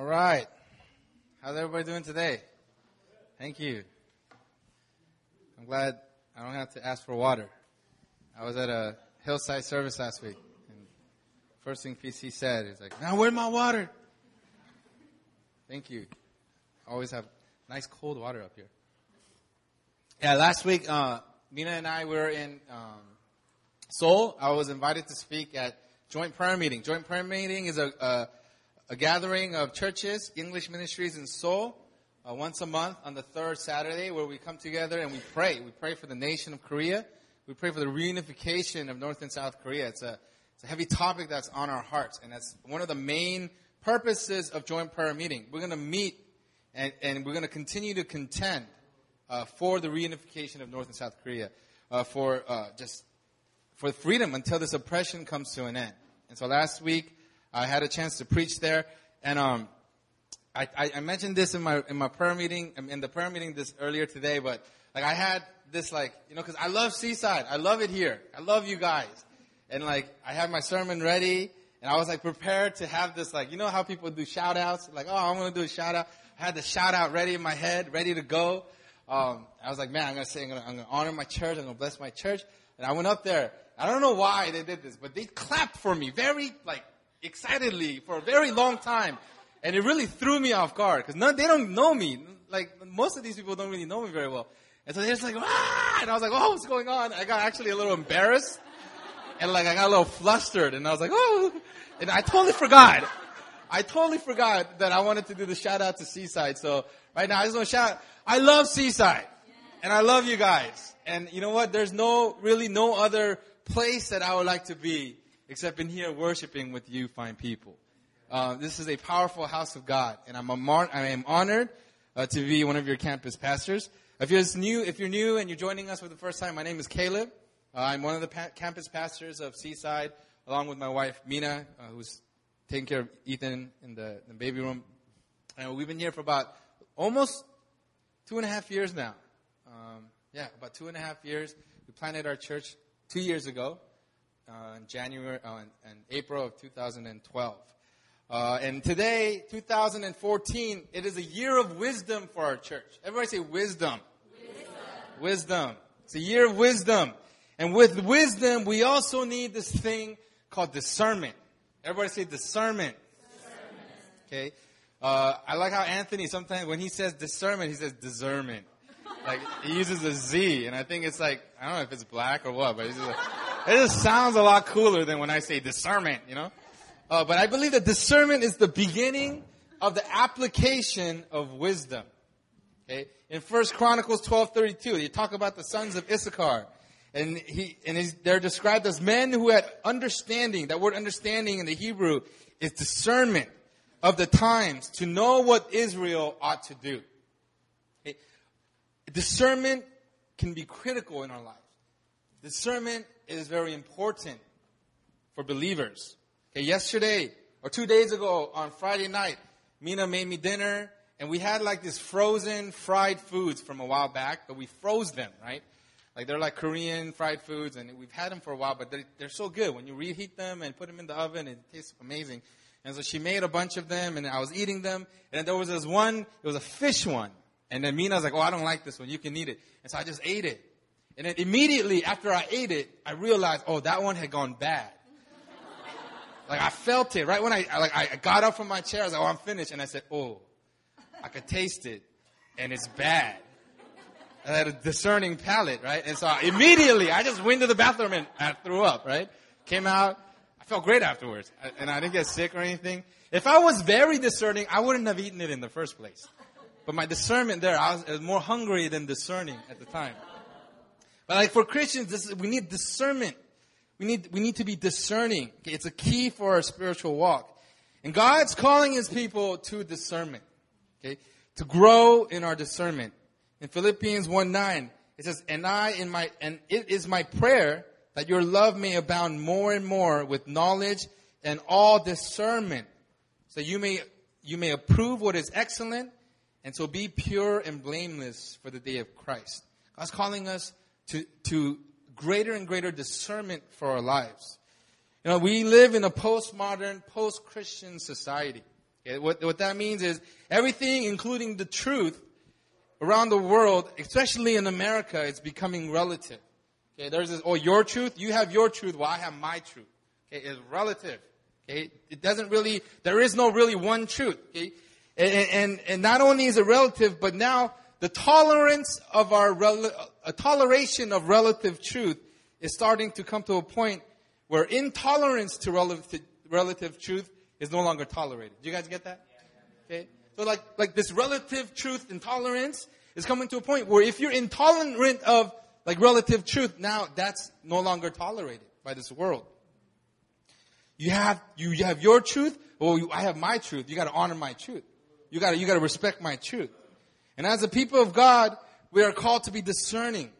All right. How's everybody doing today? Thank you. I'm glad I don't have to ask for water. I was at a hillside service last week, and first thing PC said is like, "Now where's my water?" Thank you. I Always have nice cold water up here. Yeah, last week, uh, Mina and I were in um, Seoul. I was invited to speak at joint prayer meeting. Joint prayer meeting is a, a, a gathering of churches, English ministries in Seoul, uh, once a month on the third Saturday, where we come together and we pray. We pray for the nation of Korea. We pray for the reunification of North and South Korea. It's a it's a heavy topic that's on our hearts, and that's one of the main purposes of joint prayer meeting. We're going to meet and, and we're going to continue to contend uh, for the reunification of North and South Korea, uh, for uh, just for freedom until this oppression comes to an end. And so last week I had a chance to preach there, and um, I, I, mentioned this in my in my prayer meeting um, in the prayer meeting this earlier today, but like I had this like you know because I love Seaside, I love it here, I love you guys, and like I had my sermon ready. And I was like prepared to have this like, you know how people do shout outs? Like, oh, I'm to do a shout out. I had the shout out ready in my head, ready to go. Um, I was like, man, I'm to say, I'm going to honor my church. I'm to bless my church. And I went up there. I don't know why they did this, but they clapped for me very like excitedly for a very long time. And it really threw me off guard because they don't know me. Like most of these people don't really know me very well. And so they're just like, ah! And I was like, oh, what's going on? I got actually a little embarrassed. And like I got a little flustered and I was like, oh, and I totally forgot. I totally forgot that I wanted to do the shout out to Seaside. So right now I just want to shout, out. I love Seaside and I love you guys. And you know what? There's no, really no other place that I would like to be except in here worshiping with you fine people. Uh, this is a powerful house of God and I'm, a I am honored uh, to be one of your campus pastors. If you're new, if you're new and you're joining us for the first time, my name is Caleb. Uh, I'm one of the pa- campus pastors of Seaside, along with my wife Mina, uh, who's taking care of Ethan in the, the, baby room. And we've been here for about almost two and a half years now. Um, yeah, about two and a half years. We planted our church two years ago, uh, in January, uh, in, in, April of 2012. Uh, and today, 2014, it is a year of wisdom for our church. Everybody say wisdom. Wisdom. wisdom. It's a year of wisdom. And with wisdom, we also need this thing called discernment. Everybody say discernment. discernment. Okay. Uh, I like how Anthony sometimes when he says discernment, he says discernment. Like he uses a Z, and I think it's like I don't know if it's black or what, but he's just like, it just sounds a lot cooler than when I say discernment. You know. Uh, but I believe that discernment is the beginning of the application of wisdom. Okay. In First Chronicles twelve thirty two, you talk about the sons of Issachar. And he, and they're described as men who had understanding. That word understanding in the Hebrew is discernment of the times to know what Israel ought to do. Okay. Discernment can be critical in our lives. Discernment is very important for believers. Okay, yesterday or two days ago on Friday night, Mina made me dinner and we had like this frozen fried foods from a while back, but we froze them, right? Like they're like Korean fried foods, and we've had them for a while, but they're, they're so good. When you reheat them and put them in the oven, it tastes amazing. And so she made a bunch of them, and I was eating them. And there was this one, it was a fish one. And then Mina was like, oh, I don't like this one. You can eat it. And so I just ate it. And then immediately after I ate it, I realized, oh, that one had gone bad. like I felt it right when I, like, I got up from my chair. I was like, oh, I'm finished. And I said, oh, I could taste it. And it's bad. I had a discerning palate, right? And so immediately I just went to the bathroom and I threw up, right? Came out. I felt great afterwards. And I didn't get sick or anything. If I was very discerning, I wouldn't have eaten it in the first place. But my discernment there, I was, I was more hungry than discerning at the time. But like for Christians, this, we need discernment. We need, we need to be discerning. Okay? It's a key for our spiritual walk. And God's calling His people to discernment. Okay? To grow in our discernment. In Philippians 1 9, it says, And I in my, and it is my prayer that your love may abound more and more with knowledge and all discernment. So you may, you may approve what is excellent and so be pure and blameless for the day of Christ. God's calling us to, to greater and greater discernment for our lives. You know, we live in a postmodern, post-Christian society. Okay, what, what that means is everything, including the truth, around the world, especially in America, it's becoming relative. Okay, there's this, oh, your truth, you have your truth, well, I have my truth. Okay, it's relative. Okay, it doesn't really, there is no really one truth. Okay, and, and, and not only is it relative, but now the tolerance of our, a toleration of relative truth is starting to come to a point where intolerance to relative, relative truth is no longer tolerated. Do you guys get that? Okay. So like, like this relative truth intolerance is coming to a point where if you're intolerant of like relative truth, now that's no longer tolerated by this world. You have, you, you have your truth, or you, I have my truth. You gotta honor my truth. You gotta, you gotta respect my truth. And as a people of God, we are called to be discerning.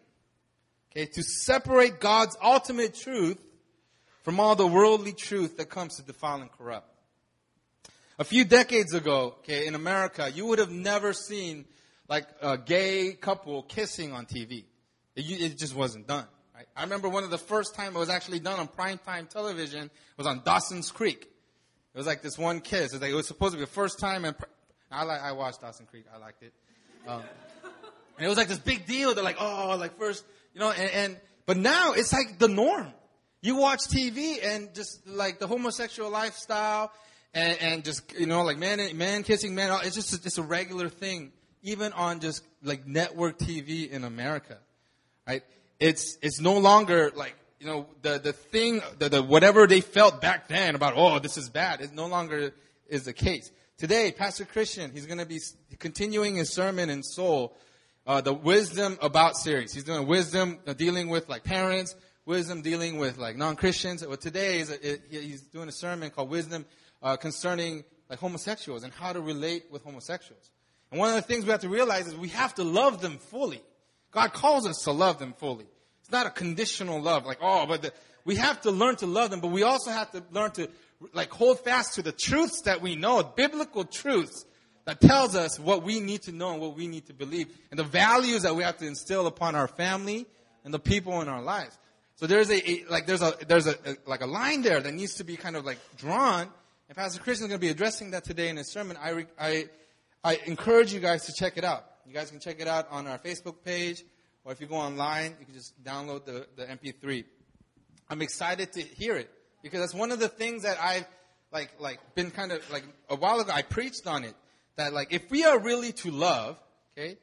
Okay, to separate God's ultimate truth from all the worldly truth that comes to defile and corrupt. A few decades ago, okay, in America, you would have never seen like a gay couple kissing on TV. It, it just wasn't done. Right? I remember one of the first time it was actually done on primetime television was on Dawson's Creek. It was like this one kiss. It was, like, it was supposed to be the first time, and I like I watched Dawson Creek. I liked it, um, and it was like this big deal. They're like, oh, like first, you know, and, and but now it's like the norm. You watch TV and just like the homosexual lifestyle and, and just, you know, like man, man kissing man, it's just, it's a regular thing, even on just like network TV in America, right? It's, it's no longer like, you know, the, the thing, the, the, whatever they felt back then about, oh, this is bad, it no longer is the case. Today, Pastor Christian, he's going to be continuing his sermon in Seoul, uh, the Wisdom About series. He's doing wisdom, uh, dealing with like parents, wisdom dealing with like non-Christians. Well, today is a, it, he's doing a sermon called Wisdom uh, concerning like homosexuals and how to relate with homosexuals. And one of the things we have to realize is we have to love them fully. God calls us to love them fully. It's not a conditional love, like, oh, but the, we have to learn to love them, but we also have to learn to like hold fast to the truths that we know, biblical truths that tells us what we need to know and what we need to believe and the values that we have to instill upon our family and the people in our lives. So there's a, a like there's a there's a, a, like a line there that needs to be kind of like drawn and Pastor Christian is going to be addressing that today in his sermon. I, re, I, I encourage you guys to check it out. You guys can check it out on our Facebook page, or if you go online, you can just download the, the MP3. I'm excited to hear it because that's one of the things that I've like like been kind of like a while ago. I preached on it that like if we are really to love, okay,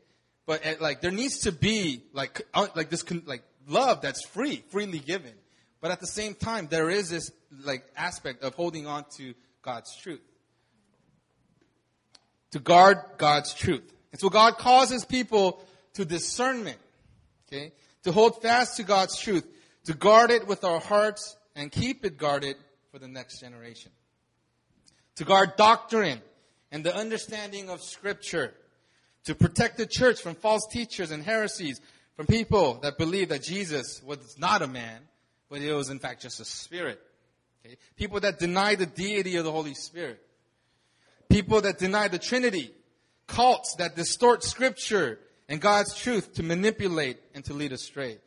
but uh, like there needs to be like like this like love that's free, freely given. But at the same time, there is this like aspect of holding on to God's truth. To guard God's truth. And so God causes people to discernment. Okay? To hold fast to God's truth. To guard it with our hearts and keep it guarded for the next generation. To guard doctrine and the understanding of scripture. To protect the church from false teachers and heresies, from people that believe that Jesus was not a man, but it was in fact just a spirit. Okay? People that deny the deity of the Holy Spirit. People that deny the Trinity. Cults that distort scripture and God's truth to manipulate and to lead astray.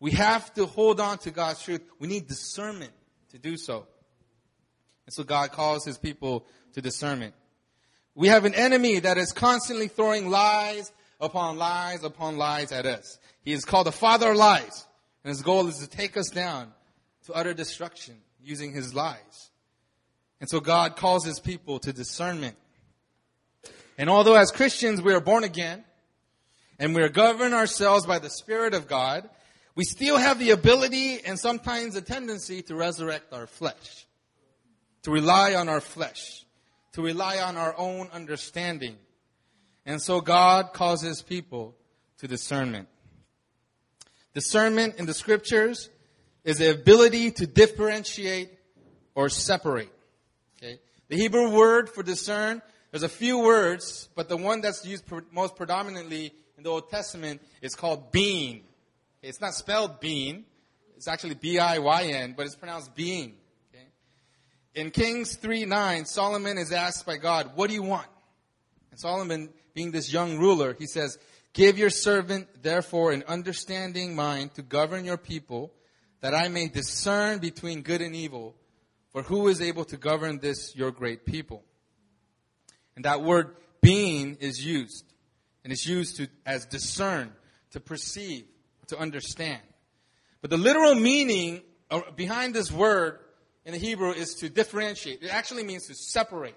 We have to hold on to God's truth. We need discernment to do so. And so God calls his people to discernment. We have an enemy that is constantly throwing lies upon lies upon lies at us. He is called the father of lies. And his goal is to take us down to utter destruction using his lies. And so God calls his people to discernment. And although as Christians we are born again and we are governed ourselves by the Spirit of God, we still have the ability and sometimes a tendency to resurrect our flesh, to rely on our flesh, to rely on our own understanding. And so God calls his people to discernment. Discernment in the scriptures is the ability to differentiate or separate. Okay? The Hebrew word for discern, there's a few words, but the one that's used most predominantly in the Old Testament is called being. It's not spelled being. It's actually B-I-Y-N, but it's pronounced being. In Kings 3 9, Solomon is asked by God, what do you want? And Solomon, being this young ruler, he says, Give your servant, therefore, an understanding mind to govern your people that I may discern between good and evil. For who is able to govern this, your great people? And that word being is used. And it's used to, as discern, to perceive, to understand. But the literal meaning uh, behind this word in the Hebrew is to differentiate. It actually means to separate,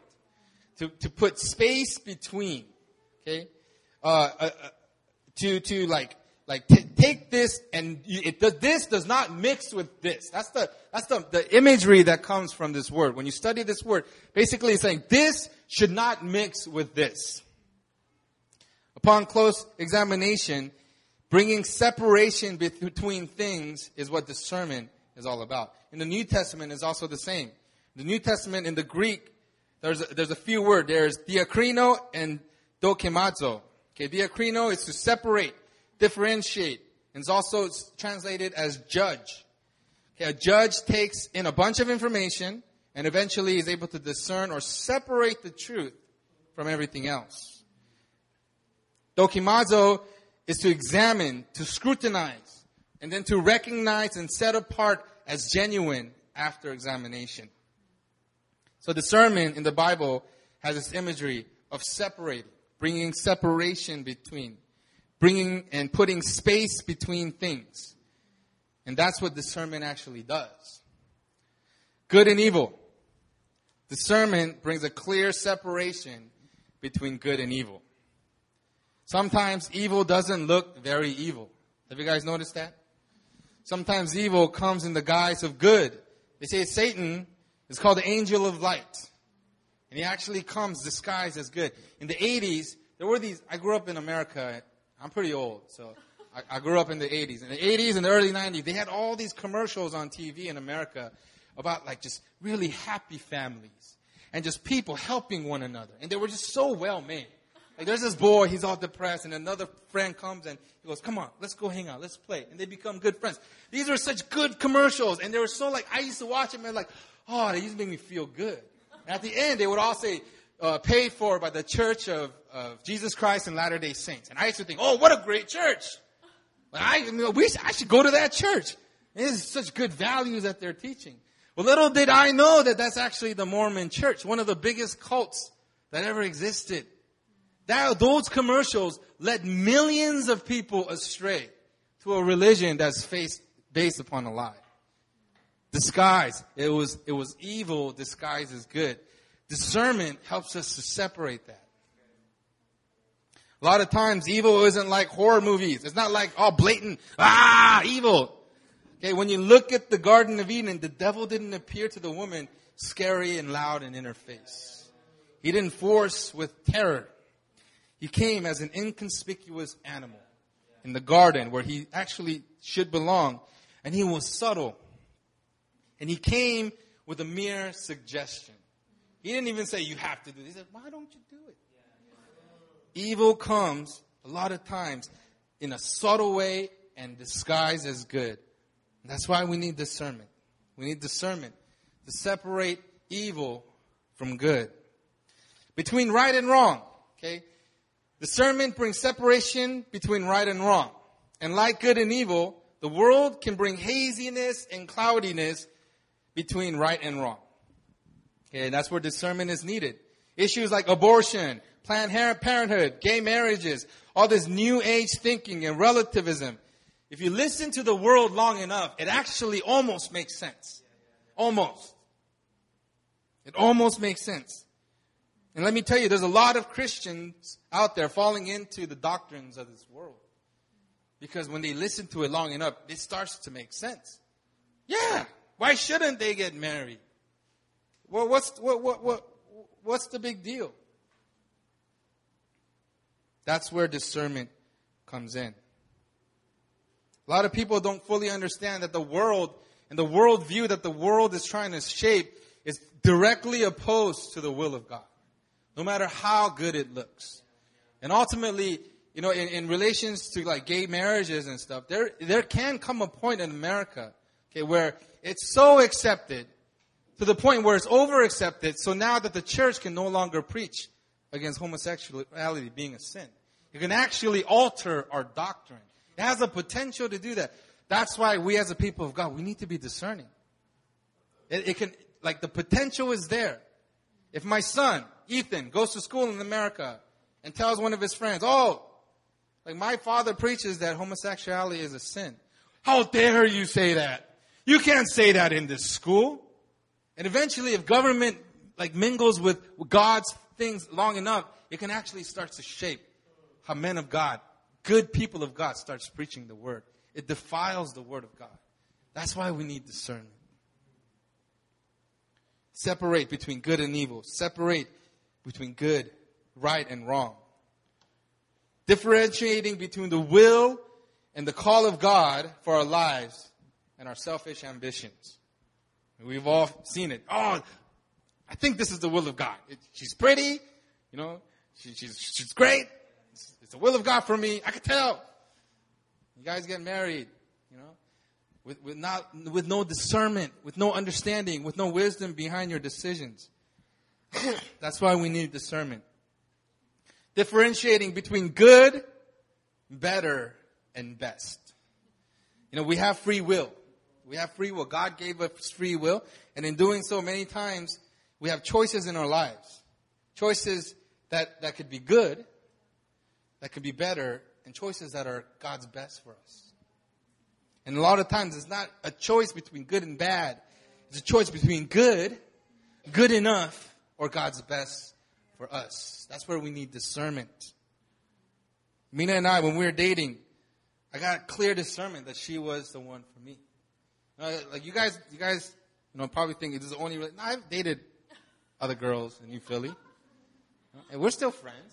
to, to put space between. Okay? Uh, uh, uh to, to like, like t- take this and you, it does, this does not mix with this. That's the, that's the, the imagery that comes from this word. When you study this word, basically it's saying this should not mix with this. Upon close examination, bringing separation between things is what discernment is all about. In the New Testament is also the same. The New Testament in the Greek, there's a, there's a few words. There's diakrino and dokimazo. Okay, diakrino is to separate, differentiate, and it's also translated as judge. Okay, a judge takes in a bunch of information and eventually is able to discern or separate the truth from everything else. Dokimazo is to examine, to scrutinize, and then to recognize and set apart as genuine after examination. So discernment in the Bible has this imagery of separating, bringing separation between, bringing and putting space between things. And that's what discernment actually does. Good and evil. Discernment brings a clear separation between good and evil. Sometimes evil doesn't look very evil. Have you guys noticed that? Sometimes evil comes in the guise of good. They say Satan is called the angel of light. And he actually comes disguised as good. In the 80s, there were these, I grew up in America. I'm pretty old, so I, I grew up in the 80s. In the 80s and the early 90s, they had all these commercials on TV in America about like just really happy families and just people helping one another. And they were just so well made. Like there's this boy, he's all depressed, and another friend comes and he goes, "Come on, let's go hang out, let's play," and they become good friends. These are such good commercials, and they were so like I used to watch them and like, oh, they used to make me feel good. And at the end, they would all say, uh, "Paid for by the Church of, of Jesus Christ and Latter Day Saints," and I used to think, "Oh, what a great church!" I, you know, we, I should go to that church. There's such good values that they're teaching. Well, little did I know that that's actually the Mormon church, one of the biggest cults that ever existed. That, those commercials led millions of people astray to a religion that's faced, based upon a lie. Disguise. It was, it was evil disguised as good. Discernment helps us to separate that. A lot of times evil isn't like horror movies. It's not like all blatant, ah, evil. Okay, when you look at the Garden of Eden, the devil didn't appear to the woman scary and loud and in her face. He didn't force with terror. He came as an inconspicuous animal in the garden where he actually should belong. And he was subtle. And he came with a mere suggestion. He didn't even say, you have to do this. He said, why don't you do it? Evil comes a lot of times in a subtle way and disguised as good. That's why we need discernment. We need discernment to separate evil from good. Between right and wrong, okay? Discernment brings separation between right and wrong. And like good and evil, the world can bring haziness and cloudiness between right and wrong. Okay, and that's where discernment is needed. Issues like abortion, Planned Parenthood, gay marriages, all this new age thinking and relativism. If you listen to the world long enough, it actually almost makes sense. Almost. It almost makes sense. And let me tell you, there's a lot of Christians out there falling into the doctrines of this world. Because when they listen to it long enough, it starts to make sense. Yeah, why shouldn't they get married? Well, what's, what, what, what, what's the big deal? That's where discernment comes in. A lot of people don't fully understand that the world and the worldview that the world is trying to shape is directly opposed to the will of God no matter how good it looks. And ultimately, you know, in, in relations to like gay marriages and stuff, there, there can come a point in America, okay, where it's so accepted to the point where it's over accepted, so now that the church can no longer preach against homosexuality being a sin. It can actually alter our doctrine. It has the potential to do that. That's why we as a people of God, we need to be discerning. It, it can, like the potential is there. If my son, Ethan goes to school in America and tells one of his friends, oh, like my father preaches that homosexuality is a sin. How dare you say that? You can't say that in this school. And eventually if government like mingles with God's things long enough, it can actually start to shape how men of God, good people of God starts preaching the word. It defiles the word of God. That's why we need discernment. Separate between good and evil. Separate between good, right, and wrong. Differentiating between the will and the call of God for our lives and our selfish ambitions. We've all seen it. Oh, I think this is the will of God. It, she's pretty, you know, she, she's, she's great. It's, it's the will of God for me. I can tell. You guys get married, you know, with, with not, with no discernment, with no understanding, with no wisdom behind your decisions. That's why we need discernment. Differentiating between good, better, and best. You know, we have free will. We have free will. God gave us free will. And in doing so, many times, we have choices in our lives. Choices that, that could be good, that could be better, and choices that are God's best for us. And a lot of times it's not a choice between good and bad. It's a choice between good, good enough, or God's best for us. That's where we need discernment. Mina and I, when we were dating, I got a clear discernment that she was the one for me. Uh, like you guys, you guys, you know, probably think this is the only. No, I've dated other girls in New Philly, and we're still friends,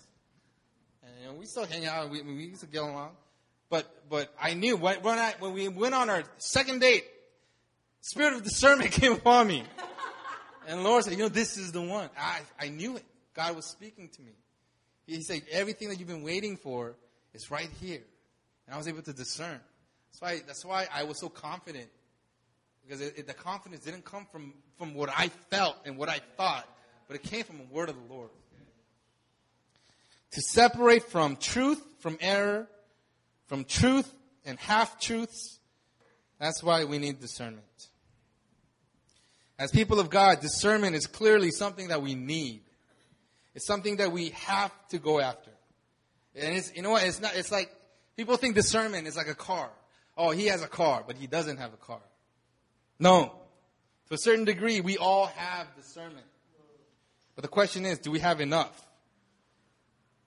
and you know, we still hang out. We, we used to get along. But, but I knew when, I, when we went on our second date, spirit of discernment came upon me. And the Lord said, you know, this is the one. I, I knew it. God was speaking to me. He said, everything that you've been waiting for is right here. And I was able to discern. That's why, that's why I was so confident. Because it, it, the confidence didn't come from, from what I felt and what I thought, but it came from the word of the Lord. To separate from truth from error from truth and half truths. That's why we need discernment. As people of God, discernment is clearly something that we need. It's something that we have to go after. And it's, you know what? It's not, it's like, people think discernment is like a car. Oh, he has a car, but he doesn't have a car. No. To a certain degree, we all have discernment. But the question is, do we have enough?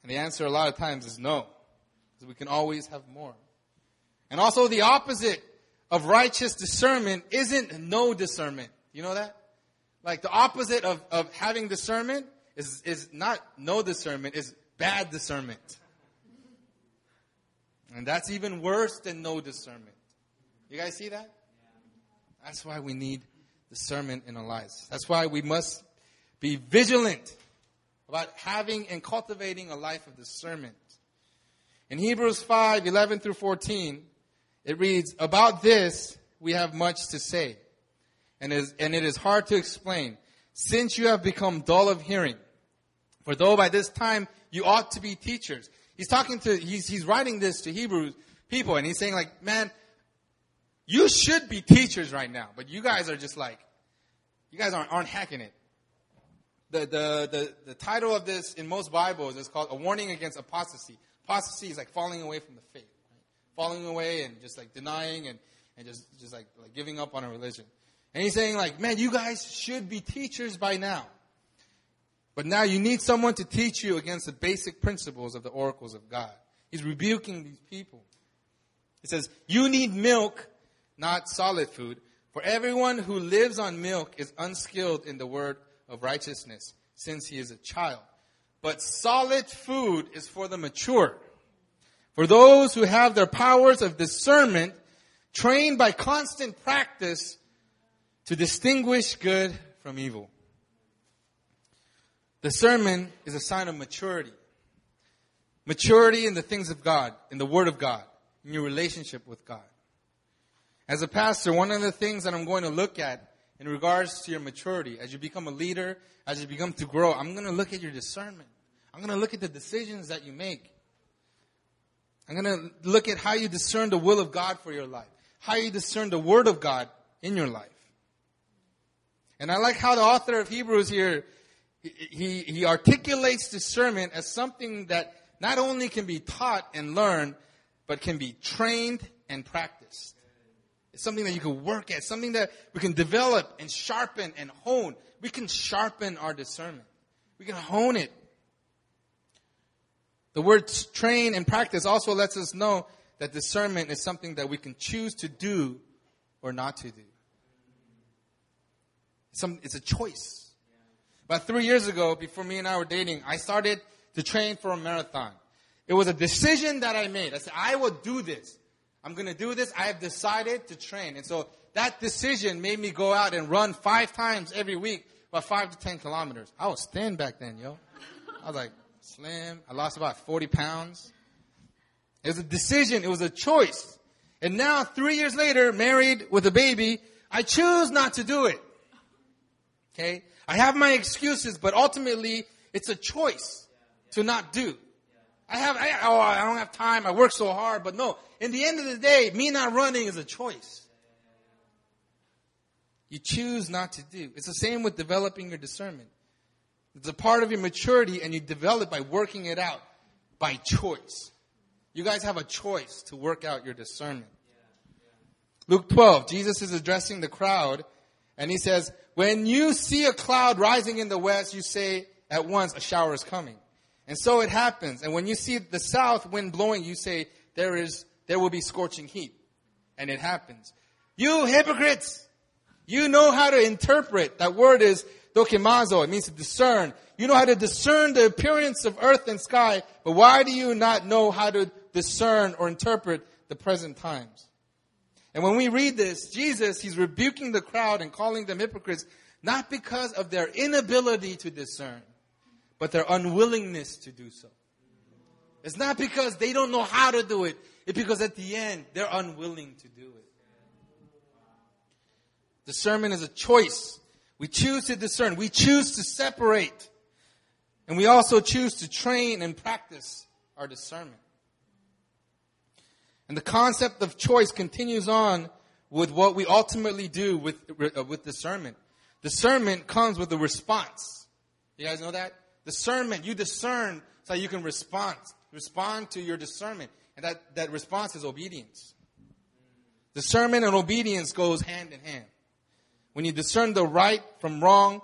And the answer a lot of times is no. Because we can always have more. And also the opposite of righteous discernment isn't no discernment. You know that? Like the opposite of, of having discernment is, is not no discernment, is bad discernment. And that's even worse than no discernment. You guys see that? That's why we need discernment in our lives. That's why we must be vigilant about having and cultivating a life of discernment. In Hebrews 5, 11 through 14, it reads, About this we have much to say, and, is, and it is hard to explain, since you have become dull of hearing. For though by this time you ought to be teachers. He's talking to, he's, he's writing this to Hebrews people, and he's saying like, man, you should be teachers right now, but you guys are just like, you guys aren't, aren't hacking it. The, the, the, the title of this in most Bibles is called A Warning Against Apostasy. Apostasy is like falling away from the faith, right? falling away and just like denying and, and just, just like, like giving up on a religion. And he's saying like, man, you guys should be teachers by now. But now you need someone to teach you against the basic principles of the oracles of God. He's rebuking these people. He says, you need milk, not solid food. For everyone who lives on milk is unskilled in the word of righteousness, since he is a child. But solid food is for the mature. For those who have their powers of discernment trained by constant practice to distinguish good from evil. Discernment is a sign of maturity. Maturity in the things of God, in the Word of God, in your relationship with God. As a pastor, one of the things that I'm going to look at in regards to your maturity, as you become a leader, as you become to grow, I'm going to look at your discernment. I'm going to look at the decisions that you make. I'm going to look at how you discern the will of God for your life, how you discern the word of God in your life. And I like how the author of Hebrews here, he, he articulates discernment as something that not only can be taught and learned, but can be trained and practiced. It's something that you can work at, something that we can develop and sharpen and hone. We can sharpen our discernment. We can hone it. The word train and practice also lets us know that discernment is something that we can choose to do or not to do. Some, it's a choice. About three years ago, before Mina and I were dating, I started to train for a marathon. It was a decision that I made. I said, I will do this. I'm going to do this. I have decided to train. And so that decision made me go out and run five times every week, about five to 10 kilometers. I was thin back then, yo. I was like slim. I lost about 40 pounds. It was a decision. It was a choice. And now, three years later, married with a baby, I choose not to do it. Okay? I have my excuses, but ultimately, it's a choice to not do. I have, I, oh, I don't have time. I work so hard, but no. In the end of the day, me not running is a choice. You choose not to do. It's the same with developing your discernment. It's a part of your maturity and you develop by working it out by choice. You guys have a choice to work out your discernment. Luke 12, Jesus is addressing the crowd and he says, when you see a cloud rising in the west, you say at once a shower is coming. And so it happens. And when you see the south wind blowing, you say, there is, there will be scorching heat. And it happens. You hypocrites! You know how to interpret. That word is dokimazo. It means to discern. You know how to discern the appearance of earth and sky, but why do you not know how to discern or interpret the present times? And when we read this, Jesus, he's rebuking the crowd and calling them hypocrites, not because of their inability to discern, but their unwillingness to do so. It's not because they don't know how to do it. It's because at the end, they're unwilling to do it. Discernment is a choice. We choose to discern. We choose to separate. And we also choose to train and practice our discernment. And the concept of choice continues on with what we ultimately do with, uh, with discernment. Discernment comes with a response. You guys know that? Discernment, you discern so you can respond. Respond to your discernment. And that, that response is obedience. Discernment and obedience goes hand in hand. When you discern the right from wrong,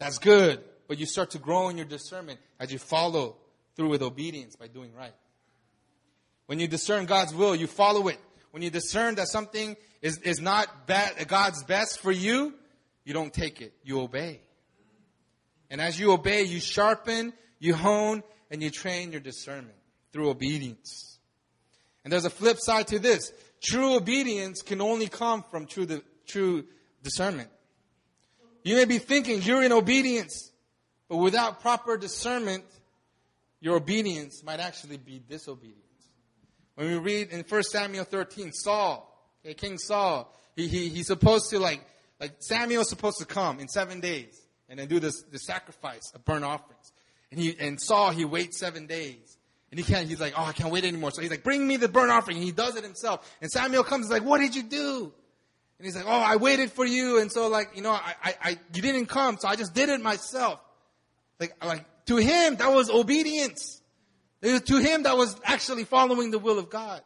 that's good. But you start to grow in your discernment as you follow through with obedience by doing right. When you discern God's will, you follow it. When you discern that something is, is not bad, God's best for you, you don't take it. You obey. And as you obey, you sharpen, you hone, and you train your discernment through obedience. And there's a flip side to this. True obedience can only come from true, true discernment. You may be thinking you're in obedience, but without proper discernment, your obedience might actually be disobedience. When we read in 1 Samuel 13, Saul, okay, King Saul, he, he, he's supposed to like, like Samuel's supposed to come in seven days and then do this, the sacrifice of burnt offerings. And he, and Saul, he waits seven days. And he can't, he's like, oh, I can't wait anymore. So he's like, bring me the burnt offering. And he does it himself. And Samuel comes and like, what did you do? And he's like, oh, I waited for you. And so like, you know, I, I, I you didn't come. So I just did it myself. Like, like, to him, that was obedience. To him, that was actually following the will of God.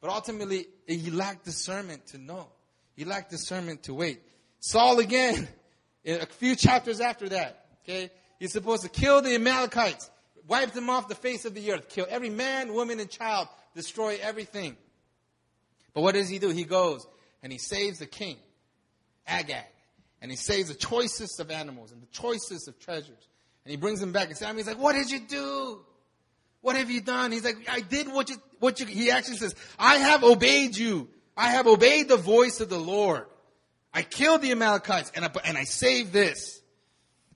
But ultimately, he lacked discernment to know. He lacked discernment to wait. Saul again, a few chapters after that, okay, he's supposed to kill the Amalekites, wipe them off the face of the earth, kill every man, woman, and child, destroy everything. But what does he do? He goes and he saves the king, Agag, and he saves the choicest of animals and the choicest of treasures. And he brings them back and Samuel's like, what did you do? What have you done? He's like, I did what you, what you, he actually says, I have obeyed you. I have obeyed the voice of the Lord. I killed the Amalekites and I, and I saved this.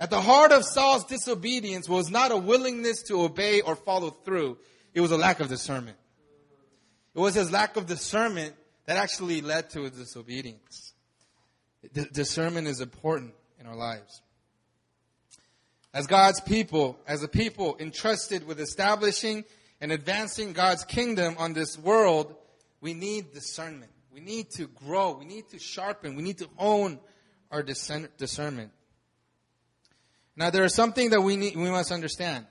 At the heart of Saul's disobedience was not a willingness to obey or follow through. It was a lack of discernment. It was his lack of discernment that actually led to his disobedience. D- discernment is important in our lives. As God's people, as a people entrusted with establishing and advancing God's kingdom on this world, we need discernment. We need to grow. We need to sharpen. We need to own our discernment. Now there is something that we need, we must understand.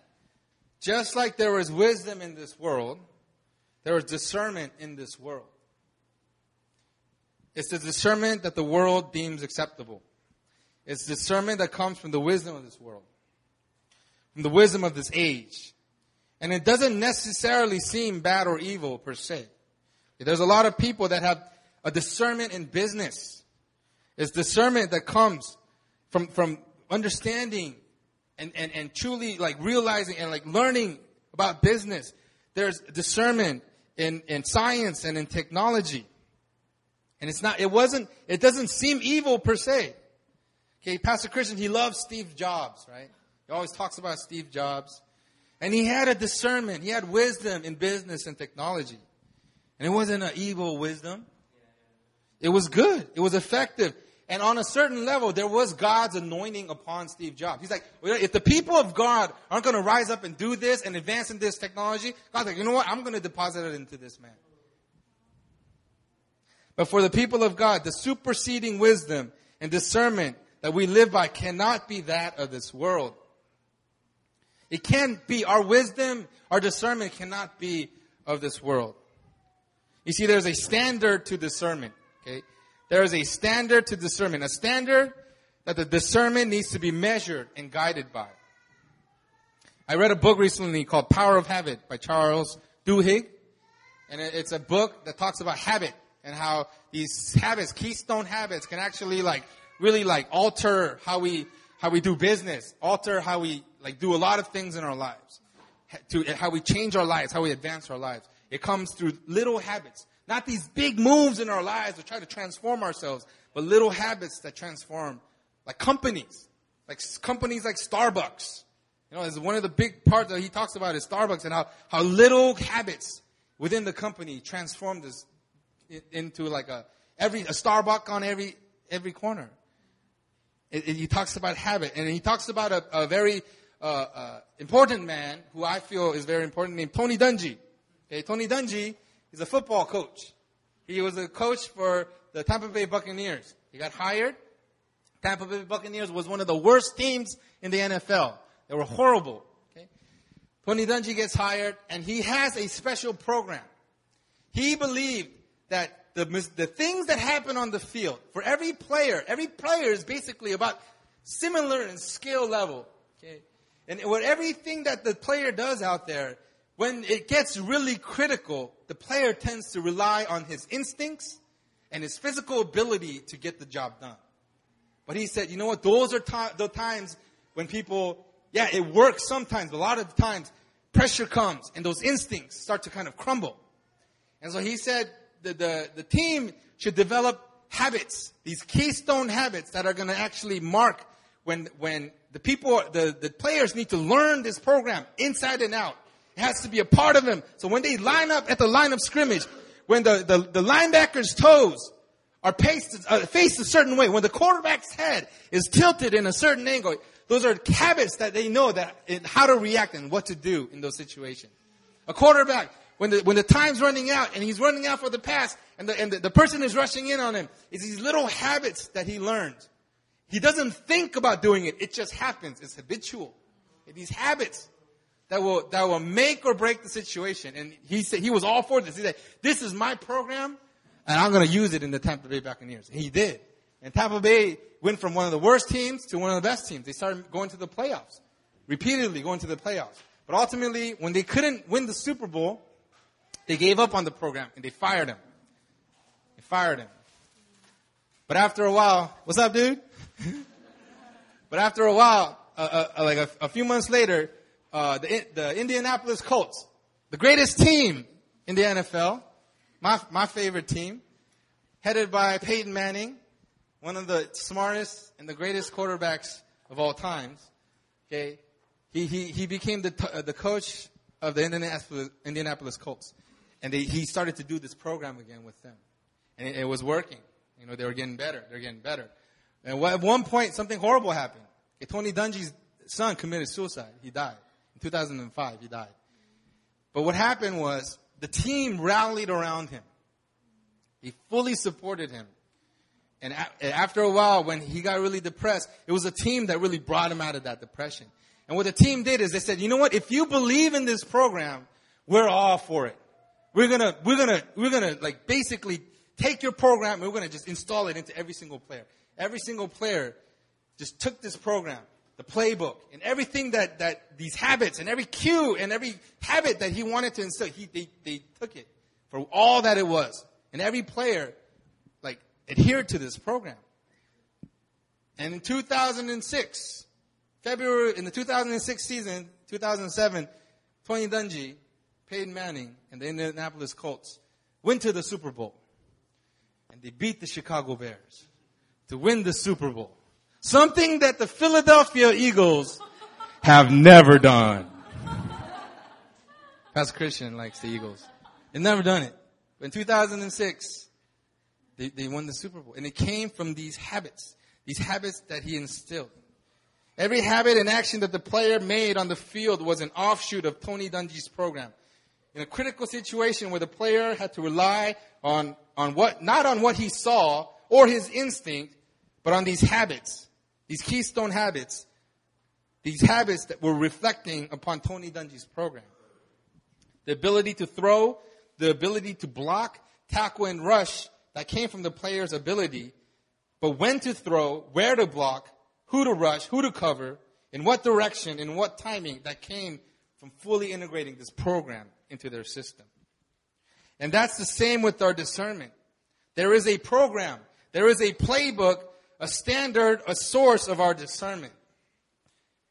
Just like there is wisdom in this world, there is discernment in this world. It's the discernment that the world deems acceptable. It's discernment that comes from the wisdom of this world, the wisdom of this age. And it doesn't necessarily seem bad or evil per se. There's a lot of people that have a discernment in business. It's discernment that comes from, from understanding and, and, and truly like realizing and like learning about business. There's discernment in, in science and in technology. And it's not, it wasn't, it doesn't seem evil per se. Okay, Pastor Christian, he loves Steve Jobs, right? He always talks about Steve Jobs. And he had a discernment, he had wisdom in business and technology. And it wasn't an evil wisdom. It was good. It was effective. And on a certain level, there was God's anointing upon Steve Jobs. He's like, if the people of God aren't going to rise up and do this and advance in this technology, God's like, you know what? I'm going to deposit it into this man. But for the people of God, the superseding wisdom and discernment that we live by cannot be that of this world. It can't be, our wisdom, our discernment cannot be of this world. You see, there's a standard to discernment, okay? There is a standard to discernment, a standard that the discernment needs to be measured and guided by. I read a book recently called Power of Habit by Charles Duhigg. And it's a book that talks about habit and how these habits, keystone habits, can actually like really like alter how we how we do business, alter how we like do a lot of things in our lives, to how we change our lives, how we advance our lives. It comes through little habits. Not these big moves in our lives to try to transform ourselves, but little habits that transform, like companies, like companies like Starbucks. You know, is one of the big parts that he talks about is Starbucks and how, how little habits within the company transform this into like a every a Starbucks on every every corner. He talks about habit, and he talks about a, a very uh, uh, important man who I feel is very important, named Tony Dungy. Okay, Tony Dungy is a football coach. He was a coach for the Tampa Bay Buccaneers. He got hired. Tampa Bay Buccaneers was one of the worst teams in the NFL. They were horrible. Okay? Tony Dungy gets hired, and he has a special program. He believed that the, the things that happen on the field, for every player, every player is basically about similar in skill level. Okay? And what everything that the player does out there when it gets really critical, the player tends to rely on his instincts and his physical ability to get the job done. But he said, you know what? Those are t- the times when people, yeah, it works sometimes, but a lot of times pressure comes and those instincts start to kind of crumble. And so he said the, the, the team should develop habits, these keystone habits that are going to actually mark when, when the people, the, the players need to learn this program inside and out. It has to be a part of them. So when they line up at the line of scrimmage, when the, the, the linebacker's toes are faced, uh, faced a certain way, when the quarterback's head is tilted in a certain angle, those are habits that they know that how to react and what to do in those situations. A quarterback, when the, when the time's running out and he's running out for the pass and the, and the, the person is rushing in on him, it's these little habits that he learns. He doesn't think about doing it. It just happens. It's habitual. These habits that will, that will make or break the situation. And he said, he was all for this. He said, this is my program and I'm going to use it in the Tampa Bay Buccaneers. And he did. And Tampa Bay went from one of the worst teams to one of the best teams. They started going to the playoffs. Repeatedly going to the playoffs. But ultimately, when they couldn't win the Super Bowl, they gave up on the program and they fired him. They fired him. But after a while, what's up, dude? but after a while, uh, uh, like a, a few months later, uh, the, the Indianapolis Colts, the greatest team in the NFL, my, my favorite team, headed by Peyton Manning, one of the smartest and the greatest quarterbacks of all times. Okay, he he he became the uh, the coach of the Indianapolis, Indianapolis Colts, and they, he started to do this program again with them, and it, it was working. You know, they were getting better. They're getting better. And at one point, something horrible happened. Tony Dungy's son committed suicide. He died. In 2005, he died. But what happened was the team rallied around him. He fully supported him. And after a while, when he got really depressed, it was a team that really brought him out of that depression. And what the team did is they said, you know what? If you believe in this program, we're all for it. We're gonna, we're gonna, we're gonna like basically take your program and we're gonna just install it into every single player. Every single player just took this program, the playbook, and everything that, that these habits and every cue and every habit that he wanted to instill, he, they, they took it for all that it was. And every player, like, adhered to this program. And in 2006, February, in the 2006 season, 2007, Tony Dungy, Peyton Manning, and the Indianapolis Colts went to the Super Bowl. And they beat the Chicago Bears to win the Super Bowl. Something that the Philadelphia Eagles have never done. Pastor Christian likes the Eagles. They've never done it. In 2006, they, they won the Super Bowl. And it came from these habits, these habits that he instilled. Every habit and action that the player made on the field was an offshoot of Tony Dungy's program. In a critical situation where the player had to rely on, on what, not on what he saw or his instinct, but on these habits, these keystone habits, these habits that were reflecting upon Tony Dungy's program. The ability to throw, the ability to block, tackle, and rush that came from the player's ability, but when to throw, where to block, who to rush, who to cover, in what direction, in what timing, that came from fully integrating this program into their system. And that's the same with our discernment. There is a program, there is a playbook, a standard, a source of our discernment.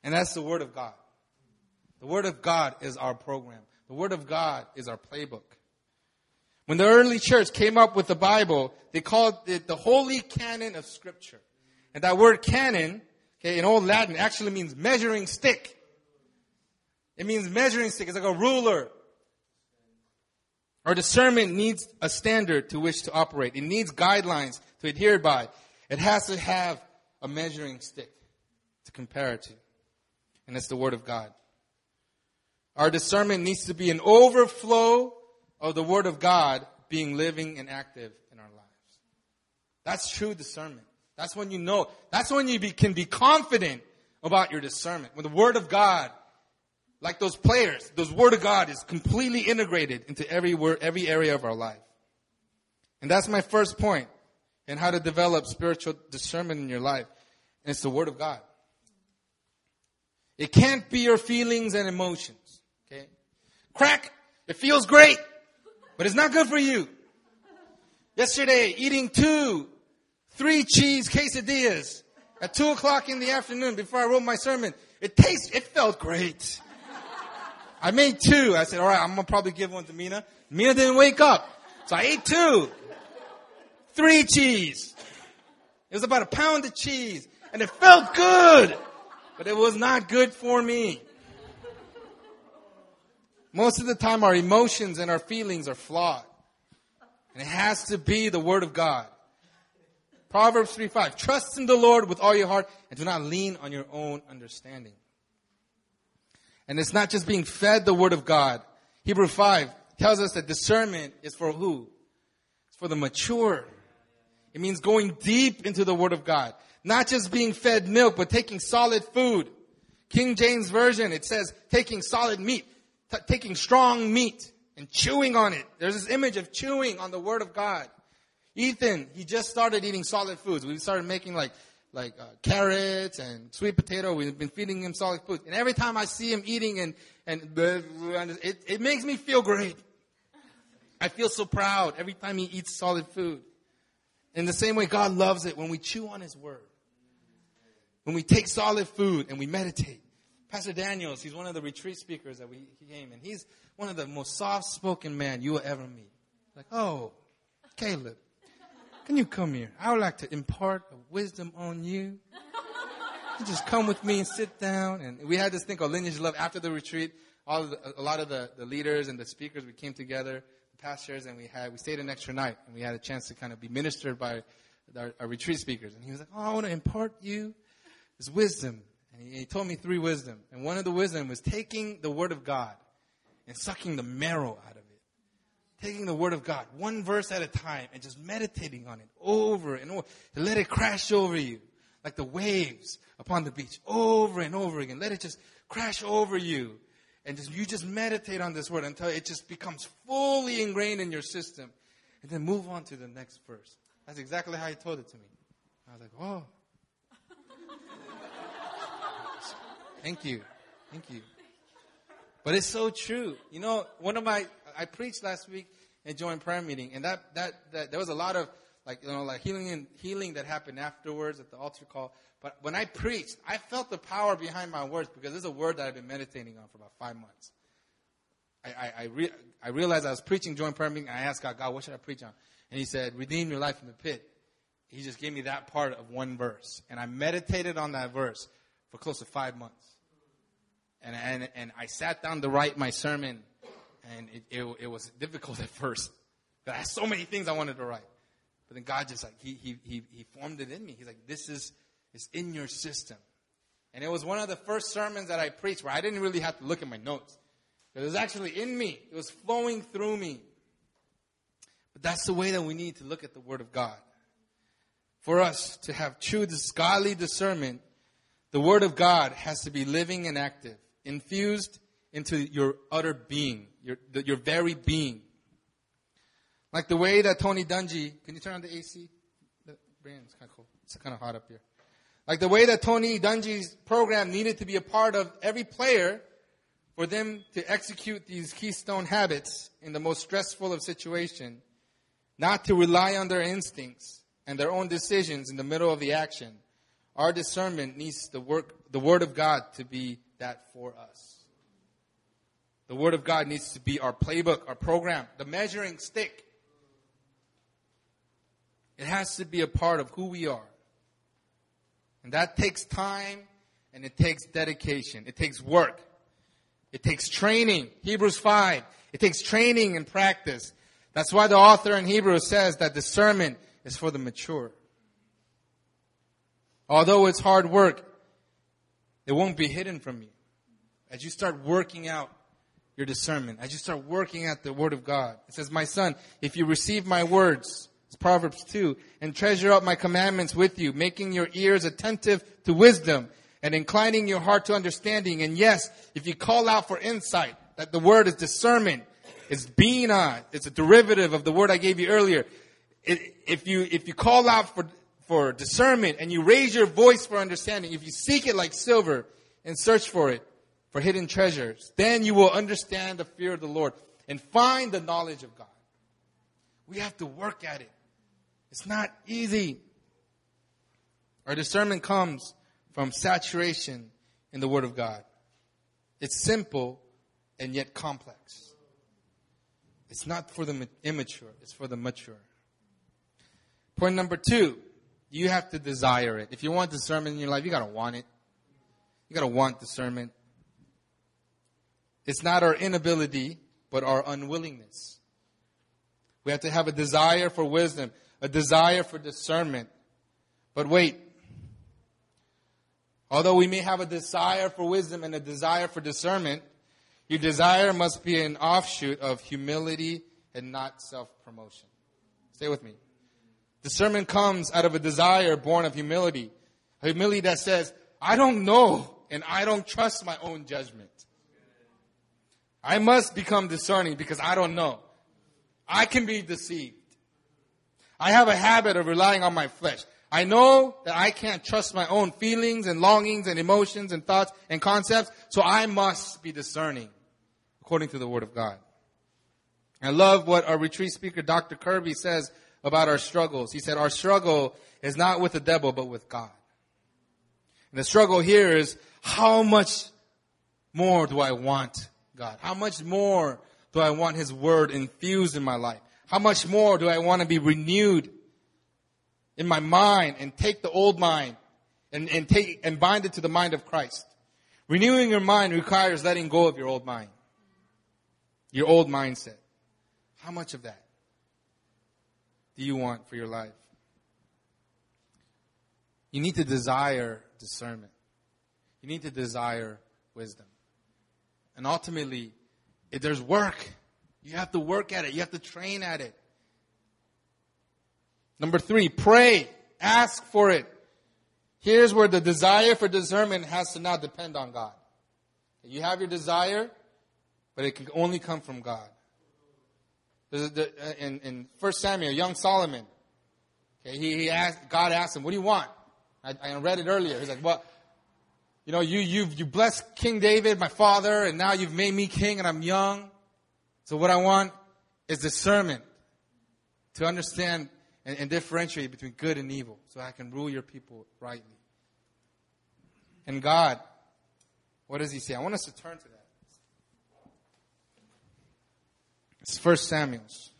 And that's the Word of God. The Word of God is our program. The Word of God is our playbook. When the early church came up with the Bible, they called it the Holy Canon of Scripture. And that word canon, okay, in Old Latin actually means measuring stick. It means measuring stick. It's like a ruler. Our discernment needs a standard to which to operate. It needs guidelines to adhere by. It has to have a measuring stick to compare it to. And it's the Word of God. Our discernment needs to be an overflow of the Word of God being living and active in our lives. That's true discernment. That's when you know. That's when you be, can be confident about your discernment. When the Word of God, like those players, those Word of God is completely integrated into every word, every area of our life. And that's my first point in how to develop spiritual discernment in your life. And it's the Word of God. It can't be your feelings and emotions. Okay? Crack, it feels great, but it's not good for you. Yesterday, eating two, three cheese quesadillas at two o'clock in the afternoon before I wrote my sermon. It tastes, it felt great. I made two. I said, all right, I'm gonna probably give one to Mina. Mina didn't wake up. So I ate two. Three cheese. It was about a pound of cheese and it felt good, but it was not good for me. Most of the time our emotions and our feelings are flawed. And it has to be the Word of God. Proverbs 3 5. Trust in the Lord with all your heart and do not lean on your own understanding. And it's not just being fed the Word of God. Hebrew 5 tells us that discernment is for who? It's for the mature. It means going deep into the Word of God. Not just being fed milk, but taking solid food. King James Version, it says taking solid meat, t- taking strong meat and chewing on it. There's this image of chewing on the Word of God. Ethan, he just started eating solid foods. We started making like, like uh, carrots and sweet potato. We've been feeding him solid food. And every time I see him eating and, and it, it makes me feel great. I feel so proud every time he eats solid food. In the same way, God loves it when we chew on His Word. When we take solid food and we meditate. Pastor Daniels, he's one of the retreat speakers that we he came, and he's one of the most soft-spoken man you will ever meet. Like, oh, Caleb, can you come here? I would like to impart a wisdom on you. You just come with me and sit down. And we had this thing called lineage love after the retreat. All the, a lot of the, the leaders and the speakers, we came together pastors and we had, we stayed an extra night and we had a chance to kind of be ministered by our, our retreat speakers. And he was like, Oh, I want to impart you this wisdom. And he, he told me three wisdom. And one of the wisdom was taking the word of God and sucking the marrow out of it. taking the Word of God, one verse at a time, and just meditating on it over and over, to let it crash over you, like the waves upon the beach, over and over again. Let it just crash over you. And just, you just meditate on this word until it just becomes fully ingrained in your system. And then move on to the next verse. That's exactly how he told it to me. I was like, oh. Thank you. Thank you. But it's so true. You know, one of my, I preached last week and joined prayer meeting, and that, that, that, there was a lot of, like, you know, like healing and healing that happened afterwards at the altar call. But when I preached, I felt the power behind my words because this is a word that I've been meditating on for about five months. I, I, I, re, I realized I was preaching joint prayer meeting, and I asked God, God, what should I preach on? And He said, redeem your life from the pit. He just gave me that part of one verse. And I meditated on that verse for close to five months. And, and, and I sat down to write my sermon, and it, it, it was difficult at first. I had so many things I wanted to write. But then God just like, he, he, he, he formed it in me. He's like, this is, is in your system. And it was one of the first sermons that I preached where I didn't really have to look at my notes. It was actually in me. It was flowing through me. But that's the way that we need to look at the Word of God. For us to have true godly discernment, the Word of God has to be living and active, infused into your utter being, your, your very being. Like the way that Tony Dungy, can you turn on the AC? The brand's kind of cool. It's kind of hot up here. Like the way that Tony Dungy's program needed to be a part of every player for them to execute these keystone habits in the most stressful of situations, not to rely on their instincts and their own decisions in the middle of the action. Our discernment needs the work, the Word of God to be that for us. The Word of God needs to be our playbook, our program, the measuring stick. It has to be a part of who we are. And that takes time and it takes dedication. It takes work. It takes training. Hebrews 5. It takes training and practice. That's why the author in Hebrews says that discernment is for the mature. Although it's hard work, it won't be hidden from you. As you start working out your discernment, as you start working at the Word of God, it says, My son, if you receive my words, it's Proverbs 2. And treasure up my commandments with you, making your ears attentive to wisdom and inclining your heart to understanding. And yes, if you call out for insight, that the word is discernment, it's being bina, it's a derivative of the word I gave you earlier. It, if you, if you call out for, for discernment and you raise your voice for understanding, if you seek it like silver and search for it, for hidden treasures, then you will understand the fear of the Lord and find the knowledge of God. We have to work at it. It's not easy. Our discernment comes from saturation in the Word of God. It's simple and yet complex. It's not for the immature, it's for the mature. Point number two, you have to desire it. If you want discernment in your life, you gotta want it. You gotta want discernment. It's not our inability, but our unwillingness. We have to have a desire for wisdom a desire for discernment. But wait. Although we may have a desire for wisdom and a desire for discernment, your desire must be an offshoot of humility and not self-promotion. Stay with me. Discernment comes out of a desire born of humility. Humility that says, I don't know and I don't trust my own judgment. I must become discerning because I don't know. I can be deceived. I have a habit of relying on my flesh. I know that I can't trust my own feelings and longings and emotions and thoughts and concepts, so I must be discerning according to the Word of God. I love what our retreat speaker, Dr. Kirby, says about our struggles. He said, Our struggle is not with the devil, but with God. And the struggle here is how much more do I want God? How much more do I want His Word infused in my life? How much more do I want to be renewed in my mind and take the old mind and, and take and bind it to the mind of Christ? Renewing your mind requires letting go of your old mind. Your old mindset. How much of that do you want for your life? You need to desire discernment. You need to desire wisdom. And ultimately, if there's work, You have to work at it. You have to train at it. Number three, pray. Ask for it. Here's where the desire for discernment has to now depend on God. You have your desire, but it can only come from God. Uh, in, in 1 Samuel, young Solomon, okay, he, he asked, God asked him, what do you want? I, I read it earlier. He's like, well, you know, you, you've, you blessed King David, my father, and now you've made me king and I'm young. So what I want is discernment to understand and, and differentiate between good and evil so I can rule your people rightly. And God, what does he say? I want us to turn to that. It's First Samuel's.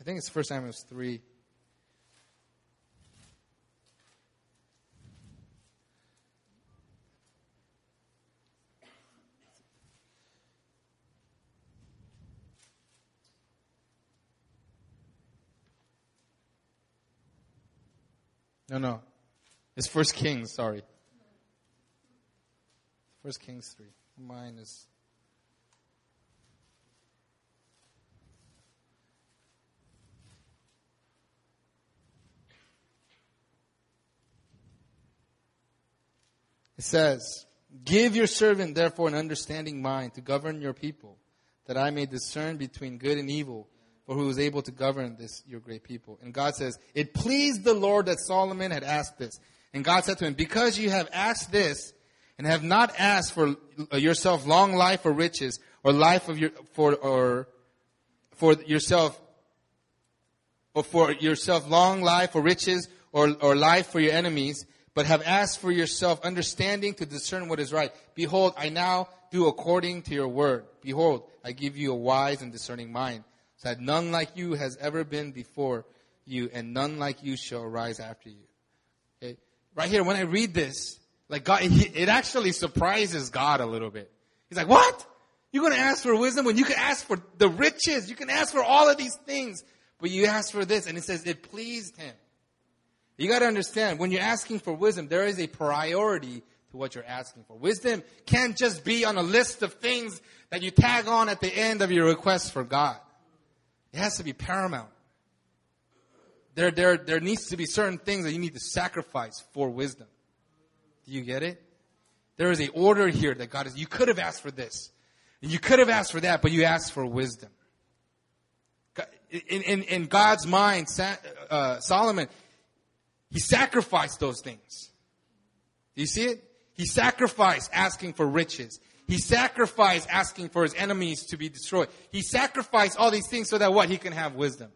I think it's First Samuel's 3. No, no. It's First Kings, sorry. First Kings 3. Mine is. It says, Give your servant therefore an understanding mind to govern your people, that I may discern between good and evil for who is able to govern this, your great people. And God says, it pleased the Lord that Solomon had asked this. And God said to him, because you have asked this and have not asked for yourself long life or riches or life of your, for, or for yourself, or for yourself long life or riches or, or life for your enemies, but have asked for yourself understanding to discern what is right. Behold, I now do according to your word. Behold, I give you a wise and discerning mind that none like you has ever been before you, and none like you shall rise after you. Okay? Right here, when I read this, like God, it actually surprises God a little bit. He's like, what? You're going to ask for wisdom when you can ask for the riches. You can ask for all of these things, but you ask for this. And it says it pleased him. You got to understand when you're asking for wisdom, there is a priority to what you're asking for. Wisdom can't just be on a list of things that you tag on at the end of your request for God. It has to be paramount. There, there, there needs to be certain things that you need to sacrifice for wisdom. Do you get it? There is a order here that God is, you could have asked for this. You could have asked for that, but you asked for wisdom. In, in, in God's mind, uh, Solomon, he sacrificed those things. Do you see it? He sacrificed asking for riches. He sacrificed asking for his enemies to be destroyed. He sacrificed all these things so that what? He can have wisdom.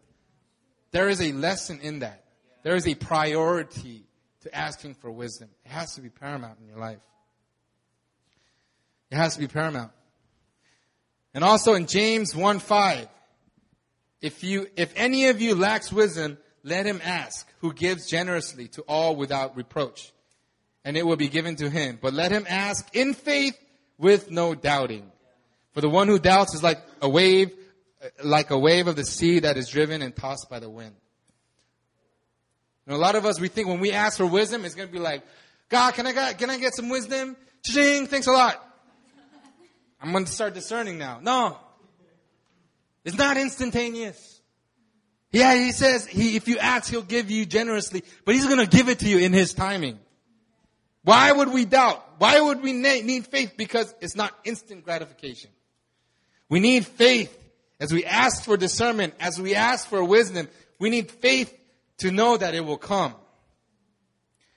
There is a lesson in that. There is a priority to asking for wisdom. It has to be paramount in your life. It has to be paramount. And also in James 1 5, if you, if any of you lacks wisdom, let him ask, who gives generously to all without reproach, and it will be given to him. But let him ask in faith with no doubting. For the one who doubts is like a wave, like a wave of the sea that is driven and tossed by the wind. A lot of us, we think when we ask for wisdom, it's going to be like, God, can I get, can I get some wisdom? Ching, thanks a lot. I'm going to start discerning now. No. It's not instantaneous. Yeah, he says, he, if you ask, he'll give you generously, but he's going to give it to you in his timing. Why would we doubt? Why would we need faith? Because it's not instant gratification. We need faith as we ask for discernment, as we ask for wisdom. We need faith to know that it will come.